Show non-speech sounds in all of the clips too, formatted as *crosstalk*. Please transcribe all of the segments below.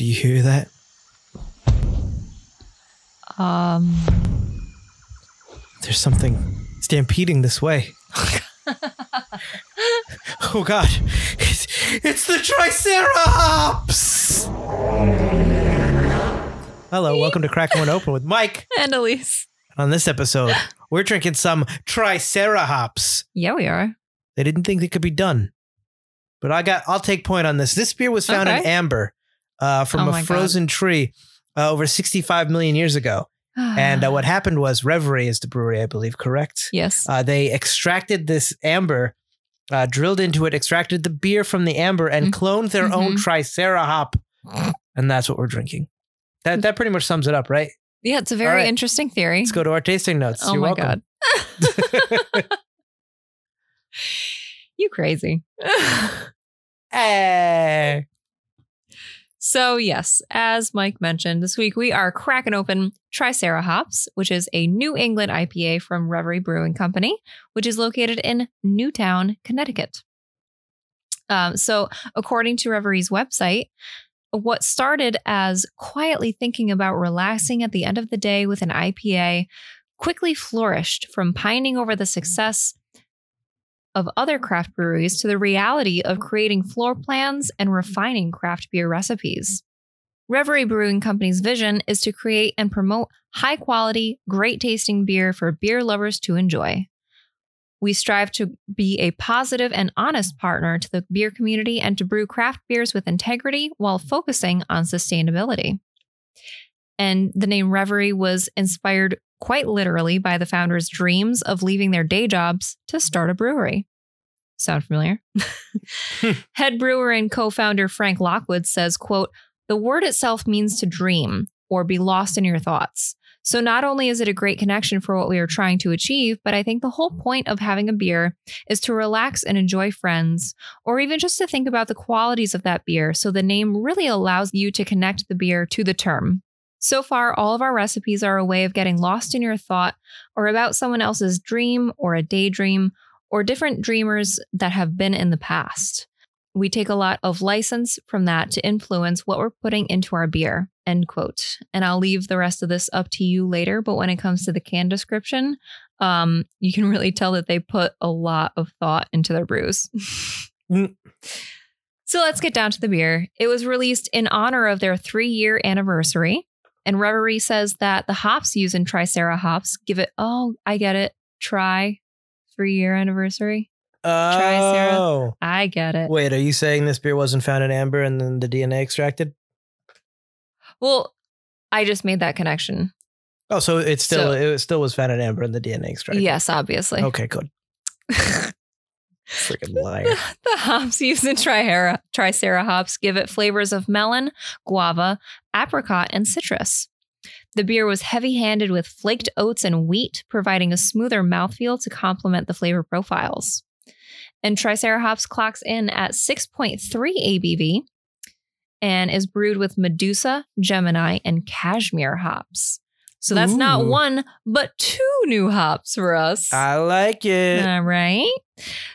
Do you hear that? Um, There's something stampeding this way. *laughs* oh god. It's, it's the Triceraps! Hello, welcome to Crack One Open with Mike. *laughs* and Elise. On this episode, we're drinking some Tricerahops. Yeah, we are. They didn't think it could be done. But I got I'll take point on this. This beer was found in amber uh, from Oh a my God. frozen tree uh, over 65 million years ago. *sighs* And uh, what happened was Reverie is the brewery, I believe, correct? Yes. Uh, they extracted this amber, uh, drilled into it, extracted the beer from the amber, and Mm. cloned their own Mhm. Tricera hop. And that's what we're drinking. That that pretty much sums it up, right? yeah, it's a very right. interesting theory. Let's go to our tasting notes. oh You're my welcome. god. *laughs* you crazy. Hey. *laughs* *laughs* so, yes, as Mike mentioned, this week we are cracking open Tricera Hops, which is a New England IPA from Reverie Brewing Company, which is located in Newtown, Connecticut. Um, so, according to Reverie's website, what started as quietly thinking about relaxing at the end of the day with an IPA quickly flourished from pining over the success of other craft breweries to the reality of creating floor plans and refining craft beer recipes. Reverie Brewing Company's vision is to create and promote high quality, great tasting beer for beer lovers to enjoy. We strive to be a positive and honest partner to the beer community and to brew craft beers with integrity while focusing on sustainability. And the name Reverie was inspired quite literally by the founders' dreams of leaving their day jobs to start a brewery. Sound familiar? *laughs* Head brewer and co-founder Frank Lockwood says, quote, "The word itself means to dream or be lost in your thoughts. So not only is it a great connection for what we are trying to achieve, but I think the whole point of having a beer is to relax and enjoy friends or even just to think about the qualities of that beer. So the name really allows you to connect the beer to the term. So far, all of our recipes are a way of getting lost in your thought or about someone else's dream or a daydream or different dreamers that have been in the past. We take a lot of license from that to influence what we're putting into our beer. End quote. And I'll leave the rest of this up to you later. But when it comes to the can description, um, you can *laughs* really tell that they put a lot of thought into their brews. *laughs* Mm. So let's get down to the beer. It was released in honor of their three year anniversary. And Reverie says that the hops used in Tricera hops give it, oh, I get it, try three year anniversary. Tricera. Oh. I get it. Wait, are you saying this beer wasn't found in amber and then the DNA extracted? Well, I just made that connection. Oh, so it still So- it still was found in amber and the DNA extracted. Yes, obviously. Okay, good. *laughs* Freaking *laughs* liar. the hops used in Tricera, Tricera hops give it flavors of melon, guava, apricot, and citrus. The beer was heavy handed with flaked oats and wheat, providing a smoother mouthfeel to complement the flavor profiles. And Tricera hops clocks in at 6.3 ABV and is brewed with Medusa, Gemini, and Cashmere hops. So that's not one, but two new hops for us. I like it. All right.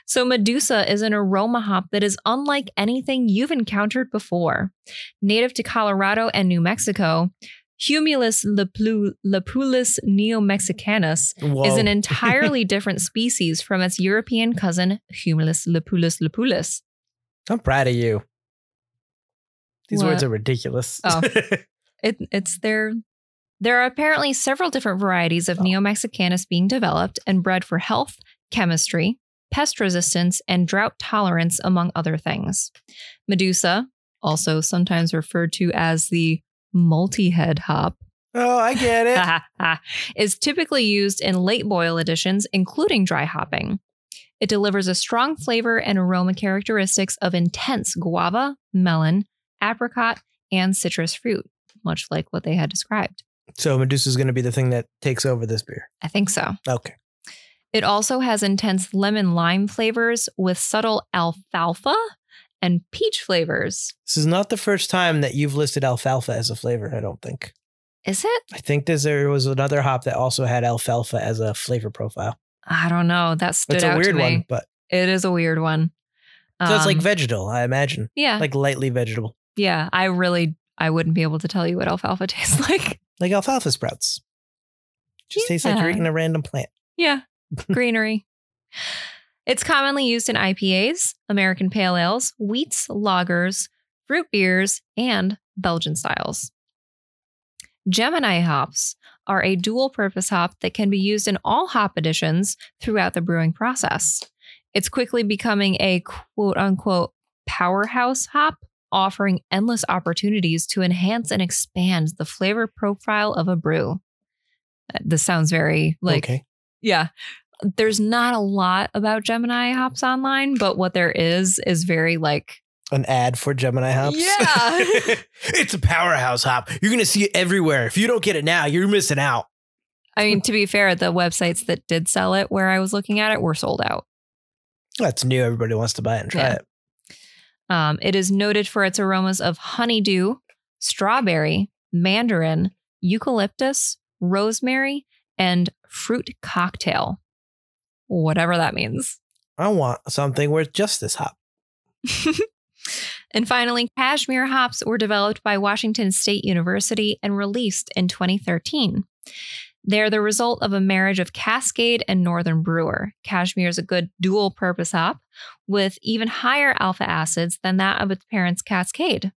So, Medusa is an aroma hop that is unlike anything you've encountered before. Native to Colorado and New Mexico, Humulus lupulus neomexicanus Whoa. is an *laughs* entirely different species from its European cousin, Humulus lupulus lupulus. I'm proud of you. These What? words are ridiculous. Oh. *laughs* It, it's their. There are apparently several different varieties of Oh. Neomexicanus being developed and bred for health, chemistry, pest resistance, and drought tolerance, among other things. Medusa, also sometimes referred to as the multi head hop, oh, I get it. *laughs* is typically used in late boil additions, including dry hopping. It delivers a strong flavor and aroma characteristics of intense guava, melon, apricot, and citrus fruit, much like what they had described. So Medusa is going to be the thing that takes over this beer. I think so. Okay. It also has intense lemon lime flavors with subtle alfalfa and peach flavors. This is not the first time that you've listed alfalfa as a flavor. I don't think. Is it? I think there's, there was another hop that also had alfalfa as a flavor profile. I don't know. That stood It's a out weird to me. one, but It is a weird one. so it's like Um, vegetal. I imagine, yeah, like lightly vegetable. yeah. I really, I wouldn't be able to tell you what alfalfa *laughs* tastes like. Like alfalfa sprouts. Just tastes like you're eating a random plant. Yeah, *laughs* greenery. It's commonly used in IPAs, American pale ales, wheats, lagers, fruit beers, and Belgian styles. Gemini hops are a dual purpose hop that can be used in all hop additions throughout the brewing process. It's quickly becoming a quote unquote powerhouse hop, offering endless opportunities to enhance and expand the flavor profile of a brew. Uh, This sounds very like okay. yeah. There's not a lot about Gemini hops online, but what there is is very like An ad for Gemini hops. Yeah. *laughs* it's a powerhouse hop. You're gonna see it everywhere. If you don't get it now, you're missing out. I mean, to be fair, the websites that did sell it where I was looking at it were sold out. That's new. Everybody wants to buy it and try Yeah. it. Um, it is noted for its aromas of honeydew, strawberry, mandarin, eucalyptus, rosemary, and fruit cocktail. Whatever that means. I want something worth just this hop. *laughs* and finally, cashmere hops were developed by Washington State University and released in 2013. They're the result of a marriage of Cascade and Northern Brewer. Cashmere is a good dual purpose hop with even higher alpha acids than that of its parents, Cascade.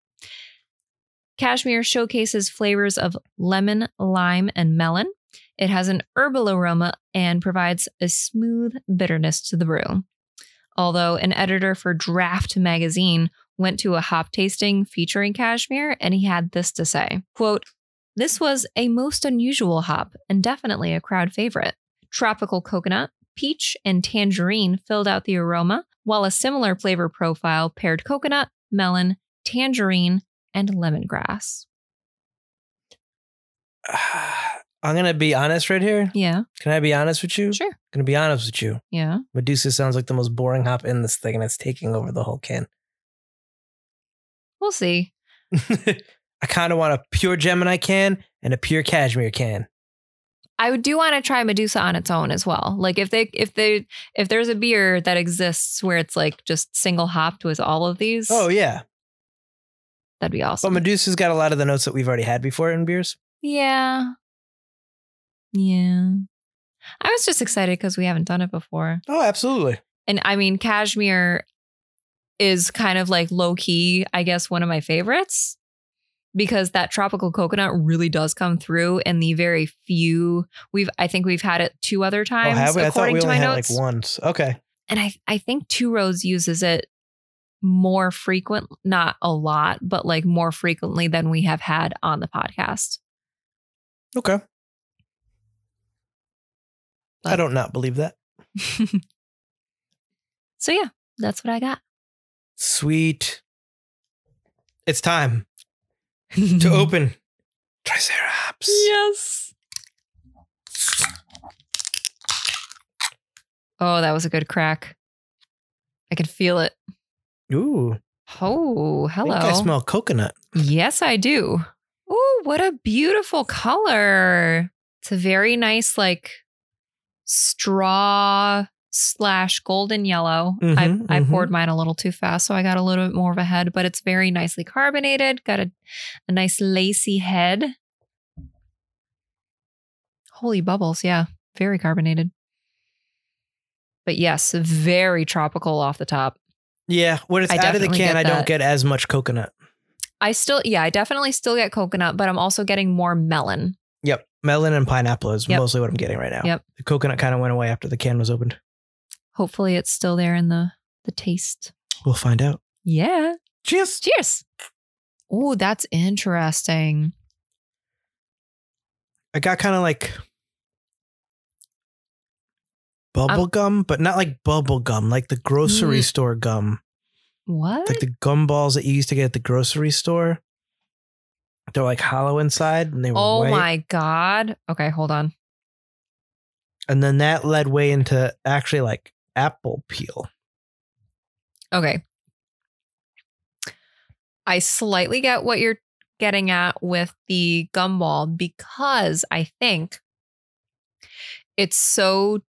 Cashmere showcases flavors of lemon, lime, and melon. It has an herbal aroma and provides a smooth bitterness to the brew. Although an editor for Draft magazine went to a hop tasting featuring cashmere and he had this to say quote this was a most unusual hop and definitely a crowd favorite tropical coconut peach and tangerine filled out the aroma while a similar flavor profile paired coconut melon tangerine and lemongrass *sighs* I'm gonna be honest right here. yeah Can I be honest with you? sure gonna be honest with you. yeah Medusa sounds like the most boring hop in this thing, and it's taking over the whole can. we'll see *laughs* I kind of want a pure Gemini can and a pure Cashmere can. I would do want to try Medusa on its own as well. Like if they if they if there's a beer that exists where it's like just single hopped with all of these, Oh yeah, that'd be awesome. but. Medusa's got a lot of the notes that we've already had before in beers. yeah. Yeah. I was just excited because we haven't done it before. Oh, absolutely. And I mean, cashmere is kind of like low key, I guess, one of my favorites because that tropical coconut really does come through in the very few we've I think we've had it two other Oh, times have we? I thought according we to only my had notes. like once. Okay. and I I think Two Roads uses it more frequent, not a lot, but like more frequently than we have had on the podcast. Okay. I don't not believe that. *laughs* so yeah, that's what I got. Sweet. It's time *laughs* to open Triceratops. Yes. Oh, that was a good crack. I can feel it. Ooh. Oh, I hello. think I smell coconut. Yes, I do. Ooh, what a beautiful color. It's a very nice, like straw slash golden yellow. Mhm, I, I mhm. poured mine a little too fast, so I got a little bit more of a head, but it's very nicely carbonated. Got a, a nice lacy head. Holy bubbles. Yeah, very carbonated. But yes, very tropical off the top. Yeah, when it's I out of the can, I don't get as much coconut. I still, yeah, I definitely still get coconut, but I'm also getting more melon. Yep. Melon and pineapple is Yep. mostly what I'm getting right now. Yep. The coconut kind of went away after the can was opened. Hopefully, it's still there in the the taste. We'll find out. Yeah. Cheers. Cheers. Oh, that's interesting. I got kind of like bubble gum, but not like bubble gum, like the grocery Mm. store gum. What? Like the gum balls that you used to get at the grocery store. They're like hollow inside and they were oh white. my god. Okay, hold on. And then that led way into actually like apple peel. Okay. I slightly get what you're getting at with the gumball because I think it's so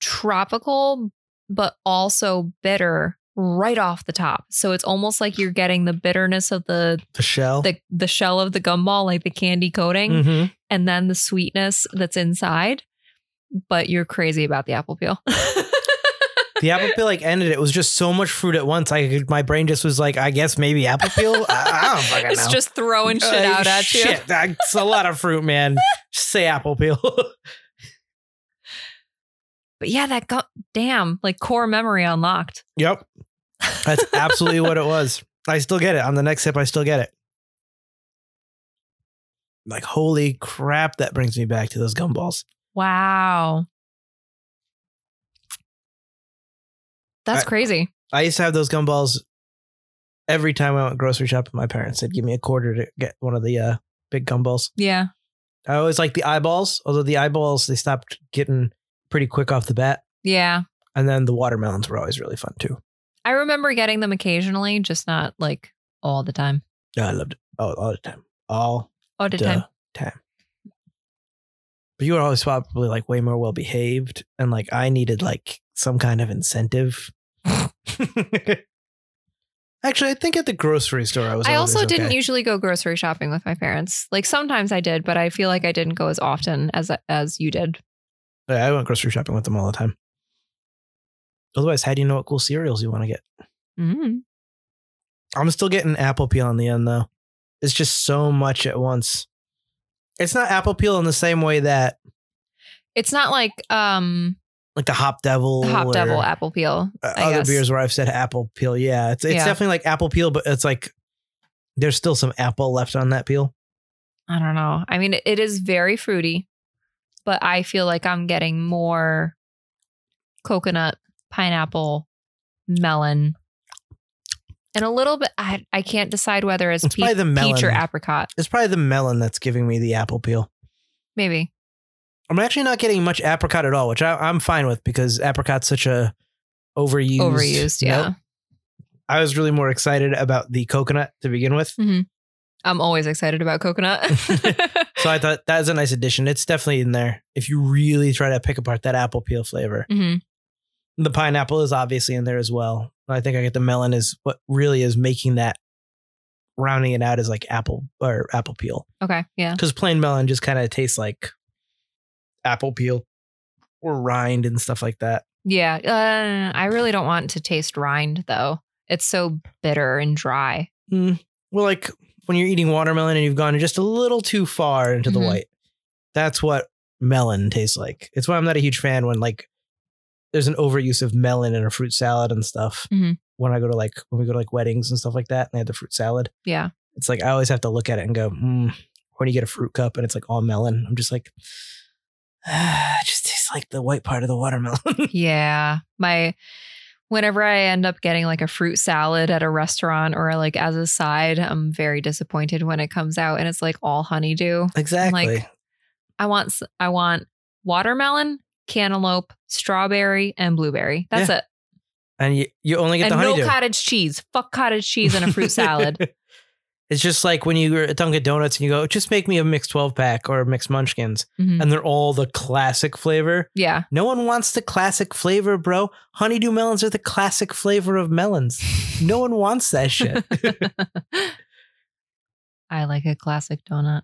tropical, but also bitter right off the top. So it's almost like you're getting the bitterness of the The shell. the the shell of the gumball, like the candy coating, Mhm. and then the sweetness that's inside. But you're crazy about the apple peel. *laughs* The apple peel like ended. It was just so much fruit at once. I could- my brain just was like, I guess maybe apple peel. I, I don't *laughs* fucking it's know. just throwing shit Uh, out at you. Shit, that's a lot of fruit, man. *laughs* Just say apple peel. *laughs* But yeah, that got damn like core memory unlocked. yep, that's absolutely what it was. I still get it on the next sip. I still get it. Like holy crap, that brings me back to those gumballs. Wow. That's I- crazy. I used to have those gumballs every time I went grocery shopping. My parents said, "Give me a quarter to get one of the uh, big gumballs." Yeah. I always like the eyeballs, although the eyeballs they stopped getting pretty quick off the bat. Yeah. And then the watermelons were always really fun too. I remember getting them occasionally, just not like all the time. Yeah, I loved it all, all the time, all All the the time. time. But you were always probably like way more well behaved, and like I needed like some kind of incentive. *laughs* Actually, I think at the grocery store I was. I also didn't okay. usually go grocery shopping with my parents. Like sometimes I did, but I feel like I didn't go as often as as you did. Yeah, I went grocery shopping with them all the time. Otherwise, how do you know what cool cereals you want to get? Mm. I'm still getting apple peel in the end though. It's just so much at once. It's not apple peel in the same way that It's not like um like the Hop Devil, the Hop or, Devil apple peel. uh, other guess. beers where I've said apple peel. Yeah, it's it's Yeah. definitely like apple peel, but it's like there's still some apple left on that peel. I don't know. I mean, it, is very fruity, but I feel like I'm getting more coconut, pineapple, melon, and a little bit. I I can't decide whether it's, It's pe- the peach or apricot. It's probably the melon that's giving me the apple peel. Maybe. I'm actually not getting much apricot at all, which I, I'm fine with because apricot's such a overused. Overused, yeah. note. I was really more excited about the coconut to begin with. I'm always excited about coconut. *laughs* *laughs* So I thought that was a nice addition. It's definitely in there if you really try to pick apart that apple peel flavor. hmm The pineapple is obviously in there as well. I think I get the melon is what really is making that rounding it out is like apple or apple peel Okay. Yeah. because plain melon just kind of tastes like apple peel or rind and stuff like that. Yeah. Uh, I really don't want to taste rind though. It's so bitter and dry. Well, like when you're eating watermelon and you've gone just a little too far into the Mhm. white, that's what melon tastes like. It's why I'm not a huge fan when like there's an overuse of melon in a fruit salad and stuff. Mhm. When I go to like when we go to like weddings and stuff like that, and they have the fruit salad, Yeah. it's like I always have to look at it and go, mm. when you get a fruit cup and it's like all melon, I'm just like, *sighs* it just tastes like the white part of the watermelon. *laughs* Yeah. My whenever I end up getting like a fruit salad at a restaurant or like as a side, I'm very disappointed when it comes out and it's like all honeydew. exactly. I want I want watermelon, cantaloupe, strawberry, and blueberry. That's it. and you, you only get And the no cottage cheese. Fuck cottage cheese in a fruit *laughs* salad. It's just like when you were at Dunkin' Donuts and you go, just make me a mixed 12 pack or a mixed munchkins. Mhm. And they're all the classic flavor. Yeah. No one wants the classic flavor, bro. Honeydew melons are the classic flavor of melons. No one wants that shit. *laughs* *laughs* I like a classic donut.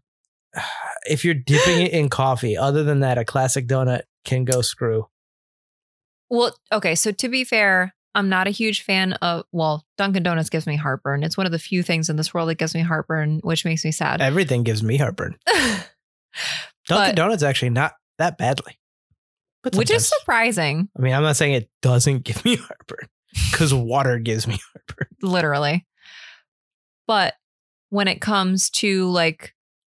*sighs* if you're dipping it in coffee, other than that, a classic donut can go screw. Well, okay. So to be fair, I'm not a huge fan of, well, Dunkin' Donuts gives me heartburn. It's one of the few things in this world that gives me heartburn, which makes me sad. Everything gives me heartburn. *laughs* Dunkin' But- Donuts actually not that badly. But which is surprising, I mean, I'm not saying it doesn't give me *laughs* heartburn because water gives me heartburn. literally. But when it comes to like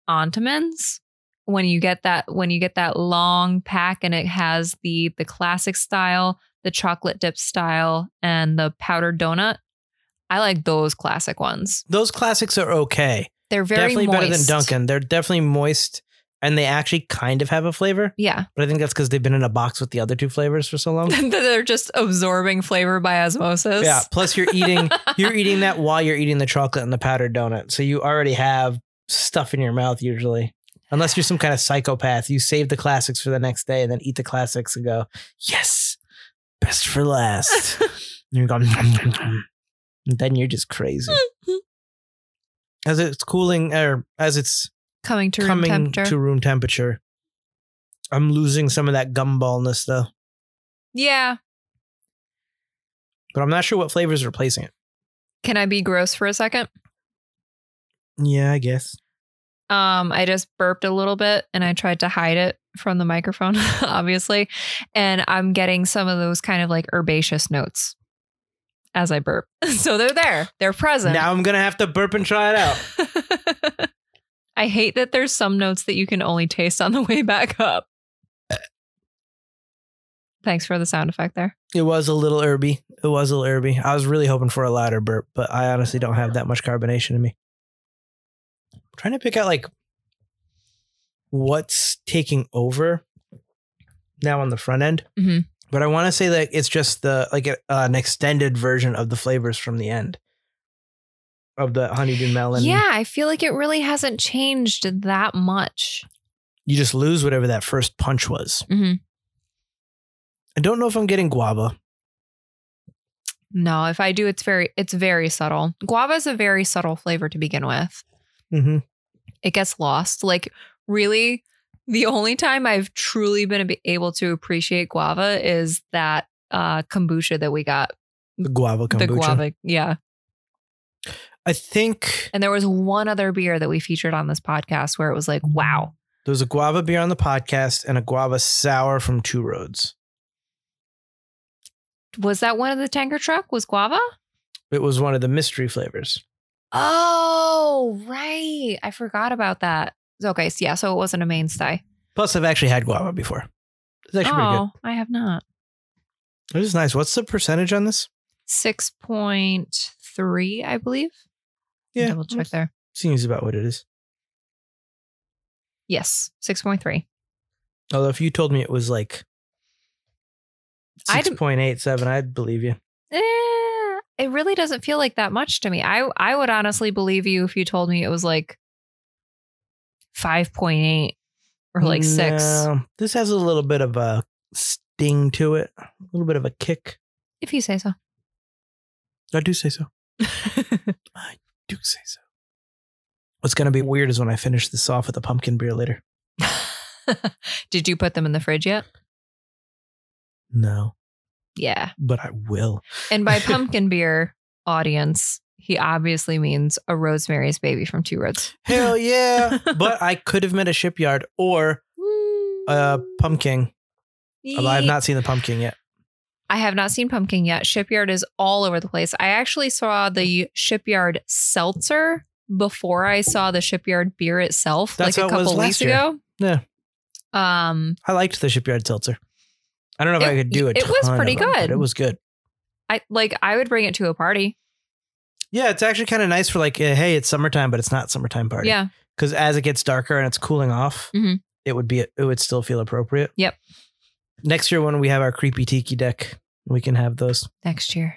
Entenmann's, when you get that when you get that long pack and it has the the classic style, the chocolate dip style, and the powdered donut, I like those classic ones. Those classics are okay. They're very definitely better than moist. Dunkin'. They're definitely moist and they actually kind of have a flavor. Yeah. But I think that's because they've been in a box with the other two flavors for so long. *laughs* They're just absorbing flavor by osmosis. yeah. Plus, you're eating *laughs* you're eating that while you're eating the chocolate and the powdered donut, so you already have stuff in your mouth usually. Unless you're some kind of psychopath, you save the classics for the next day and then eat the classics and go, yes, best for last. *laughs* you're going, *laughs* then you're just crazy. As it's cooling, or as it's Coming to room coming temperature. to room temperature, I'm losing some of that gumballness though. yeah. But I'm not sure what flavor is replacing it. Can I be gross for a second? Yeah, I guess. Um, I just burped a little bit and I tried to hide it from the microphone, *laughs* obviously. And I'm getting some of those kind of like herbaceous notes as I burp. *laughs* So they're there. They're present. Now I'm gonna have to burp and try it out. *laughs* I hate that there's some notes that you can only taste on the way back up. Thanks for the sound effect there. It was a little herby. It was a little herby. I was really hoping for a louder burp, but I honestly don't have that much carbonation in me. Trying to pick out like what's taking over now on the front end. Mhm. But I want to say that it's just the like a, an extended version of the flavors from the end of the honeydew melon. Yeah, I feel like it really hasn't changed that much. You just lose whatever that first punch was. hmm I don't know if I'm getting guava. No, if I do, it's very it's very subtle. Guava is a very subtle flavor to begin with. Mm-hmm. It gets lost. Like really, the only time I've truly been able to appreciate guava is that uh kombucha that we got. The guava kombucha. The guava, yeah. I think And there was one other beer that we featured on this podcast where it was like, wow, There was a guava beer on the podcast and a guava sour from Two Roads. was that one of the tanker truck? Was guava? It was one of the mystery flavors. Oh, right. I forgot about that. Okay, so yeah, so it wasn't a mainstay. Plus, I've actually had guava before. It's actually pretty oh, I have not. good. It is nice. What's the percentage on this? 6.3, I believe. Yeah. Double check there. Seems about what it is. Yes, 6.3. Although, if you told me it was like I'd- 6.87, I'd believe you. Eh, it really doesn't feel like that much to me. I I would honestly believe you if you told me it was like 5.8 or like 6. This has a little bit of a sting to it, a little bit of a kick. If you say so. I do say so. *laughs* I do say so. What's going to be weird is when I finish this off with a pumpkin beer later. *laughs* Did you put them in the fridge yet? No, Yeah. but I will. And by *laughs* pumpkin beer audience, he obviously means a Rosemary's Baby from Two Roads. Hell yeah. *laughs* but I could have met a shipyard or a pumpkin. Although I've not seen the pumpkin yet. I have not seen pumpkin yet. Shipyard is all over the place. I actually saw the shipyard seltzer before I saw the shipyard beer itself, That's like a how it was couple weeks year. ago. Yeah. Um, I liked the shipyard seltzer. I don't know if It- I could do it. it was pretty good. It was good. I like. I would bring it to a party. Yeah, it's actually kind of nice for like, uh, hey, it's summertime, but it's not summertime party. Yeah, Because as it gets darker and it's cooling off, Mhm. it would be it would still feel appropriate. Yep. Next year when we have our creepy tiki deck, we can have those. next year.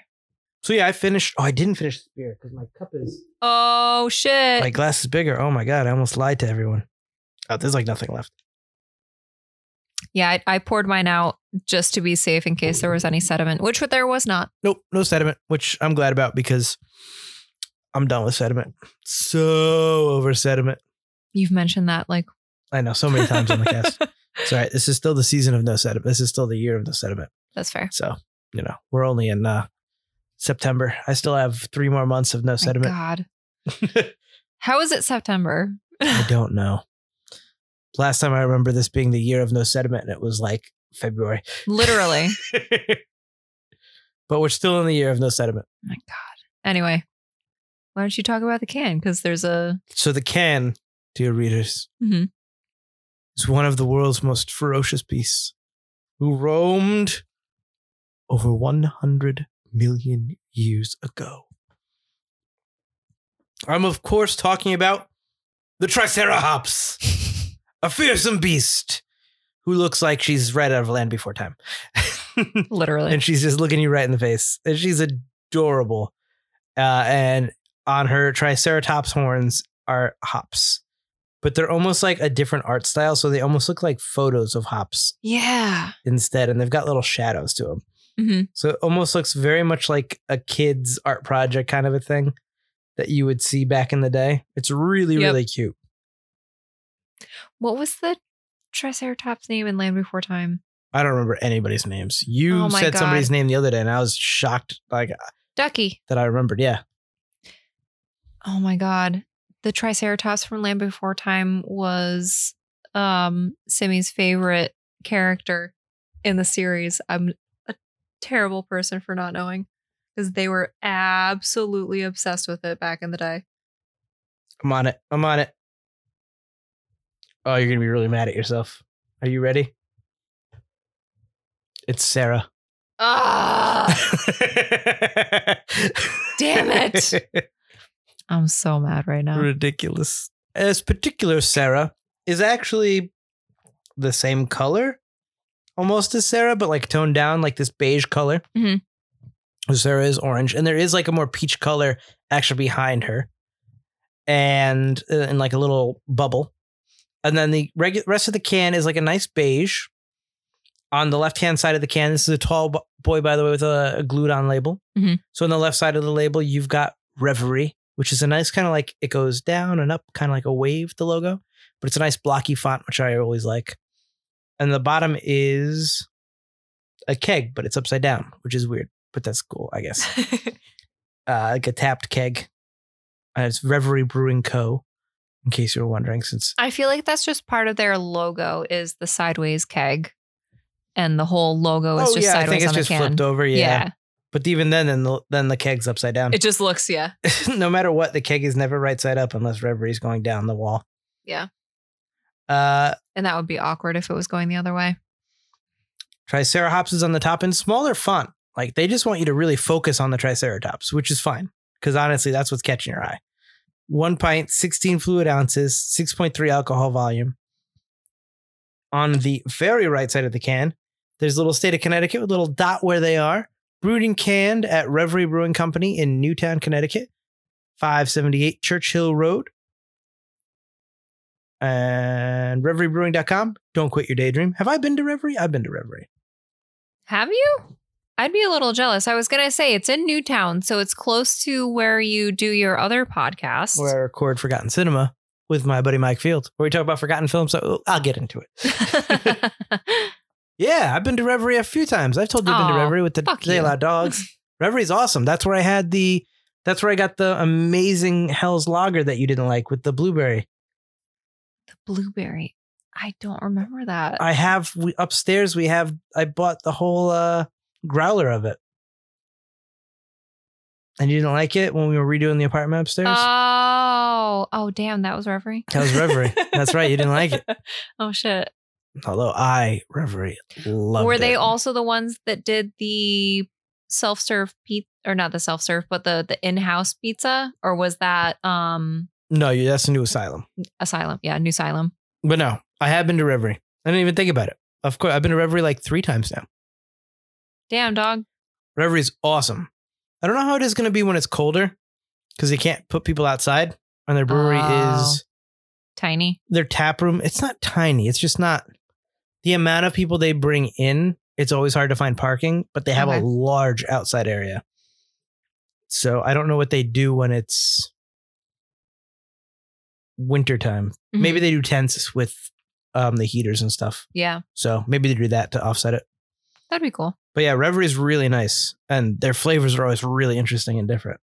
So yeah, I finished. Oh, I didn't finish this beer because my cup is Oh shit! my glass is bigger. Oh my god, I almost lied to everyone. Oh, there's like nothing left. Yeah, I, I poured mine out just to be safe in case there was any sediment, which there was not. Nope, no sediment, which I'm glad about because I'm done with sediment. So over sediment. You've mentioned that like I know so many times on the cast. It's all right. This is still the season of no sediment. This is still the year of no sediment. That's fair. So, you know, we're only in uh September. I still have three more months of no My sediment. God, *laughs* how is it September? I don't *laughs* know. Last time I remember this being the year of no sediment, and it was like February. Literally. *laughs* but we're still in the year of no sediment. My God. Anyway, why don't you talk about the can? Because there's a So the can, dear readers, Mhm. is one of the world's most ferocious beasts who roamed over 100 million years ago. I'm, of course, talking about the Triceratops, a fearsome beast who looks like she's right out of Land Before Time. *laughs* literally. and she's just looking you right in the face. And she's adorable. Uh, and on her Triceratops horns are hops, but they're almost like a different art style. So they almost look like photos of hops yeah. instead. And they've got little shadows to them. Mhm. So it almost looks very much like a kid's art project kind of a thing that you would see back in the day. It's really, Yep. really cute. What was the Triceratops name in Land Before Time? I don't remember anybody's names. You Oh my said somebody's name the other day, and I was shocked like Ducky. that I remembered. Yeah. Oh my god. The Triceratops from Land Before Time was um Simi's favorite character in the series. I'm a terrible person for not knowing because they were absolutely obsessed with it back in the day. I'm on it. I'm on it. Oh, you're gonna be really mad at yourself. Are you ready? It's Cera. Ah, Damn it. *laughs* I'm so mad right now. Ridiculous. This particular Cera is actually the same color almost as Cera, but like toned down, like this beige color. Mhm. Cera is orange, and there is like a more peach color actually behind her, and uh, in like a little bubble. And then the regu- rest of the can is like a nice beige. On the left hand side of the can, this is a tall bo- boy, by the way, with a, a glued on label. Mhm. So on the left side of the label, you've got Reverie, which is a nice kind of like it goes down and up, kind of like a wave, the logo, but it's a nice blocky font, which I always like. And the bottom is a keg, but it's upside down, which is weird, but that's cool, I guess. *laughs* Uh, like a tapped keg. Uh, it's Reverie Brewing Co. In case you were wondering, since I feel like that's just part of their logo is the sideways keg. And the whole logo is oh just yeah, I sideways think it's on the just can. flipped over. Yeah. yeah. but even then, then the then the keg's upside down. It just looks, yeah. *laughs* no matter what, the keg is never right side up unless Reverie's going down the wall. Yeah. Uh, And that would be awkward if it was going the other way. Triceratops is on the top in smaller font. Like they just want you to really focus on the Triceratops, which is fine because honestly, that's what's catching your eye. One pint, 16 fluid ounces, 6.3 alcohol volume. On the very right side of the can, there's a little state of Connecticut with a little dot where they are. Brewed and canned at Reverie Brewing Company in Newtown, Connecticut, 578 Churchill Road. And reveriebrewing.com. Don't quit your daydream. Have I been to Reverie? I've been to Reverie. Have you? I'd be a little jealous. I was going to say it's in Newtown, so it's close to where you do your other podcast. where I record Forgotten Cinema with my buddy Mike Field, where we talk about forgotten films. So I'll get into it. *laughs* Yeah, I've been to Reverie a few times. I've told you I've been to Reverie with the They. Allow Dogs. *laughs* Reverie's awesome. That's where I had the. That's where I got the amazing Helles Lager that you didn't like with the blueberry. the blueberry. I don't remember that. I have we, upstairs. We have. I bought the whole uh, growler of it, and you didn't like it when we were redoing the apartment upstairs. oh, oh, damn, that was Reverie. that was Reverie. That's right. You didn't like it. *laughs* oh shit. Although I Reverie loved Were they it. also the ones that did the self-serve pizza, or not the self-serve, but the the in-house pizza, or was that um No, that's a new asylum. Asylum? Yeah, New Asylum. But no, I have been to Reverie. I didn't even think about it. Of course, I've been to Reverie like three times now. Damn dog. Reverie's awesome. I don't know how it is going to be when it's colder because they can't put people outside. And their brewery Oh. is Tiny. their tap room. It's not tiny. It's just not the amount of people they bring in. It's always hard to find parking, but they have Okay. a large outside area. So I don't know what they do when it's wintertime. Mhm. Maybe they do tents with um, the heaters and stuff. Yeah, So maybe they do that to offset it. That'd be cool. But yeah, Reverie is really nice, and their flavors are always really interesting and different.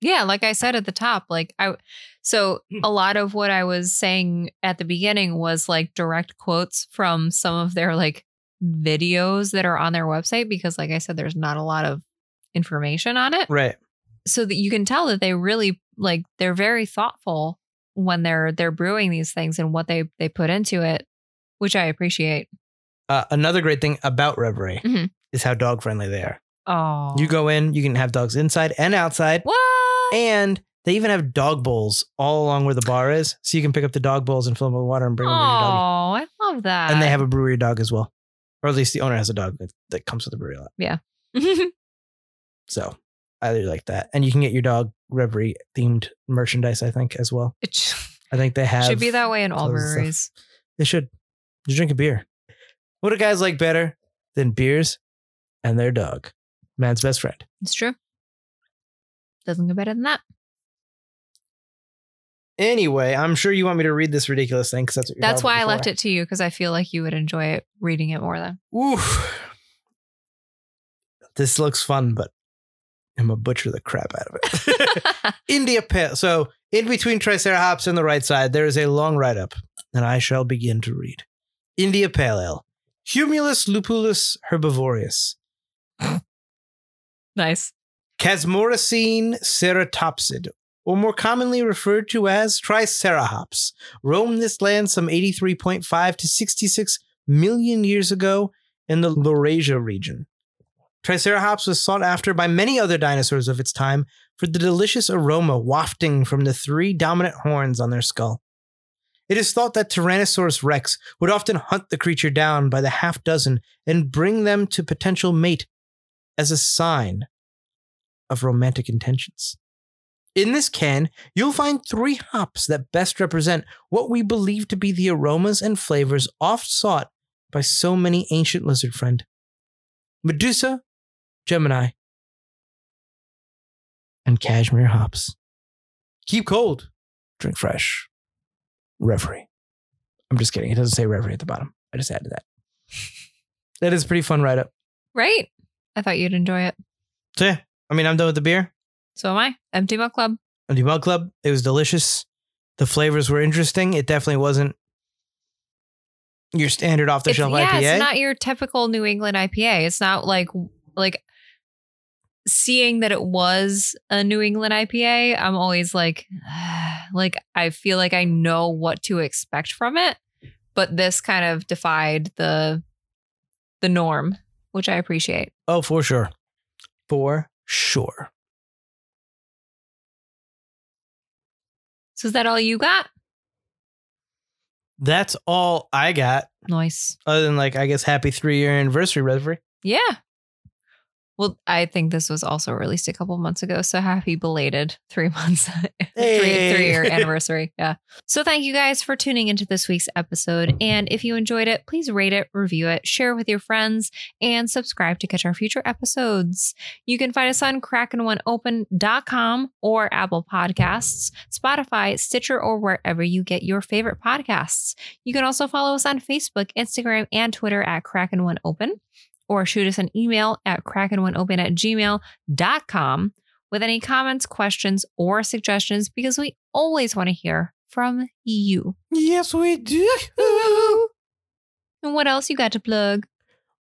Yeah, like I said at the top, like I so hmm. a lot of what I was saying at the beginning was like direct quotes from some of their like videos that are on their website because like I said there's not a lot of information on it. Right. So that you can tell that they really like they're very thoughtful when they're they're brewing these things and what they they put into it, which I appreciate. Uh, another great thing about Reverie Mhm. is how dog friendly they are. Oh. You go in, you can have dogs inside and outside, What? and they even have dog bowls all along where the bar is, so you can pick up the dog bowls and fill them with water and bring them to your dog. Oh, I love that. And they have a brewery dog as well, or at least the owner has a dog that, that comes with the brewery a lot. Yeah. *laughs* So I really like that, and you can get your dog Reverie themed merchandise, I think, as well. it sh- I think they have *laughs* should be that way in all clothes and breweries. They should. You drink a beer. What do guys like better than beers and their dog, man's best friend. It's true. Doesn't get better than that. Anyway, I'm sure you want me to read this ridiculous thing because that's what you're That's why I left it to you because I feel like you would enjoy it reading it more than. Oof. This looks fun, but I'm gonna butcher the crap out of it. *laughs* *laughs* India Pale. So in between Triceratops and the right side, there is a long write up, and I shall begin to read. India Pale Ale. Humulus lupulus herbivorous. *laughs* nice. Casmoracine ceratopsid, or more commonly referred to as Tricerahops, roamed this land some 83.5 to 66 million years ago in the Laurasia region. Tricerahops was sought after by many other dinosaurs of its time for the delicious aroma wafting from the three dominant horns on their skull. It is thought that Tyrannosaurus rex would often hunt the creature down by the half dozen and bring them to potential mate as a sign of romantic intentions. In this can, you'll find three hops that best represent what we believe to be the aromas and flavors oft sought by so many ancient lizard friend. Medusa, Gemini, and cashmere hops. Keep cold, drink fresh. Reverie. I'm just kidding. It doesn't say referee at the bottom. I just added that. *laughs* that is a pretty fun write up. Right? I thought you'd enjoy it. So yeah, I mean, I'm done with the beer. So am I. Empty Mug Club. Empty Mug Club. It was delicious. The flavors were interesting. It definitely wasn't your standard off the shelf yeah, IPA. it's not your typical New England IPA. It's not like like seeing that it was a New England IPA. I'm always like, *sighs* like I feel like I know what to expect from it, but this kind of defied the the norm, which I appreciate. oh, for sure. For sure. So is that all you got? That's all I got. Nice. Other than like, I guess, happy three year anniversary, Reverie. Yeah. Well, I think this was also released a couple months ago. So happy belated *laughs* three months, Hey. three, three year *laughs* anniversary. Yeah. So thank you guys for tuning into this week's episode. And if you enjoyed it, please rate it, review it, share with your friends, and subscribe to catch our future episodes. You can find us on krakenOneOpen.com or Apple Podcasts, Spotify, Stitcher, or wherever you get your favorite podcasts. You can also follow us on Facebook, Instagram, and Twitter at Crack One Open or shoot us an email at kraken1open at gmail.com with any comments, questions, or suggestions because we always want to hear from you. Yes, we do. *laughs* And what else you got to plug?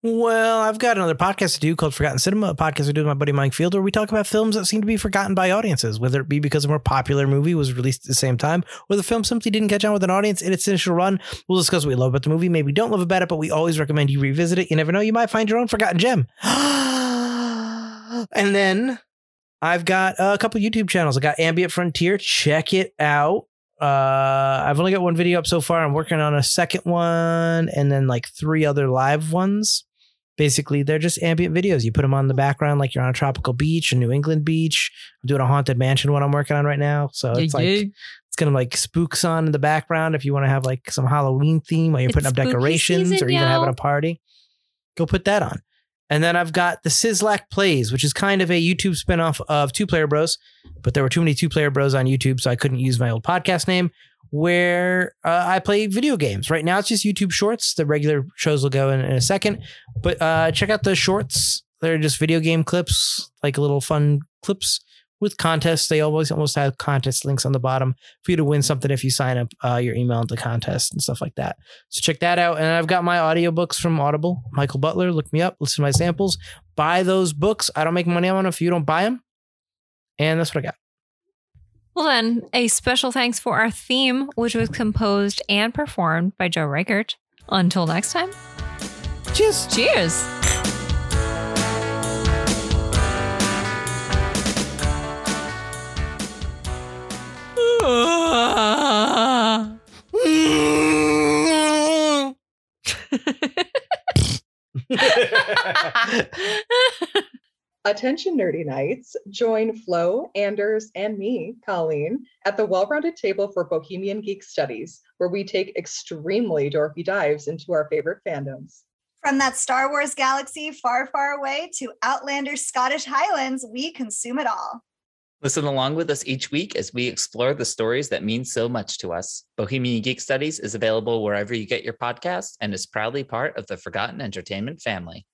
Well, I've got another podcast to do called Forgotten Cinema, a podcast I do with my buddy Mike Field, where we talk about films that seem to be forgotten by audiences, whether it be because a more popular movie was released at the same time, or the film simply didn't catch on with an audience in its initial run. We'll discuss what we love about the movie, maybe don't love about it, but we always recommend you revisit it. You never know, you might find your own forgotten gem. *gasps* and then I've got a couple YouTube channels. I got Ambient Frontier. Check it out. Uh, I've only got one video up so far. I'm working on a second one, and then like three other live ones basically they're just ambient videos. You put them on the background like you're on a tropical beach, a New England beach. I'm doing a haunted mansion one I'm working on right now. So it's like it's gonna like spooks on in the background if you want to have like some Halloween theme while you're It's putting up decorations or even having a party. Go put that on. And then I've got the Sizzlack Plays, which is kind of a YouTube spinoff of Two Player Bros, but there were too many Two Player Bros on YouTube, so I couldn't use my old podcast name. Where uh, I play video games. Right now, it's just YouTube Shorts. The regular shows will go in, in a second, but uh, check out the shorts. They're just video game clips, like little fun clips with contests. They always almost have contest links on the bottom for you to win something if you sign up uh, your email into contest and stuff like that. So check that out. And I've got my audiobooks from Audible. Michael Butler, look me up, listen to my samples, buy those books. I don't make money on them if you don't buy them. And that's what I got. Well, then, a special thanks for our theme, which was composed and performed by Joe Reichert. Until next time, Cheers. cheers. *laughs* *laughs* *laughs* Attention Nerdy Nights, join Flo, Anders, and me, Colleen, at the well rounded table for Bohemian Geek Studies, where we take extremely dorky dives into our favorite fandoms. From that Star Wars galaxy far, far away to Outlander Scottish Highlands, we consume it all. Listen along with us each week as we explore the stories that mean so much to us. Bohemian Geek Studies is available wherever you get your podcasts and is proudly part of the Forgotten Entertainment family.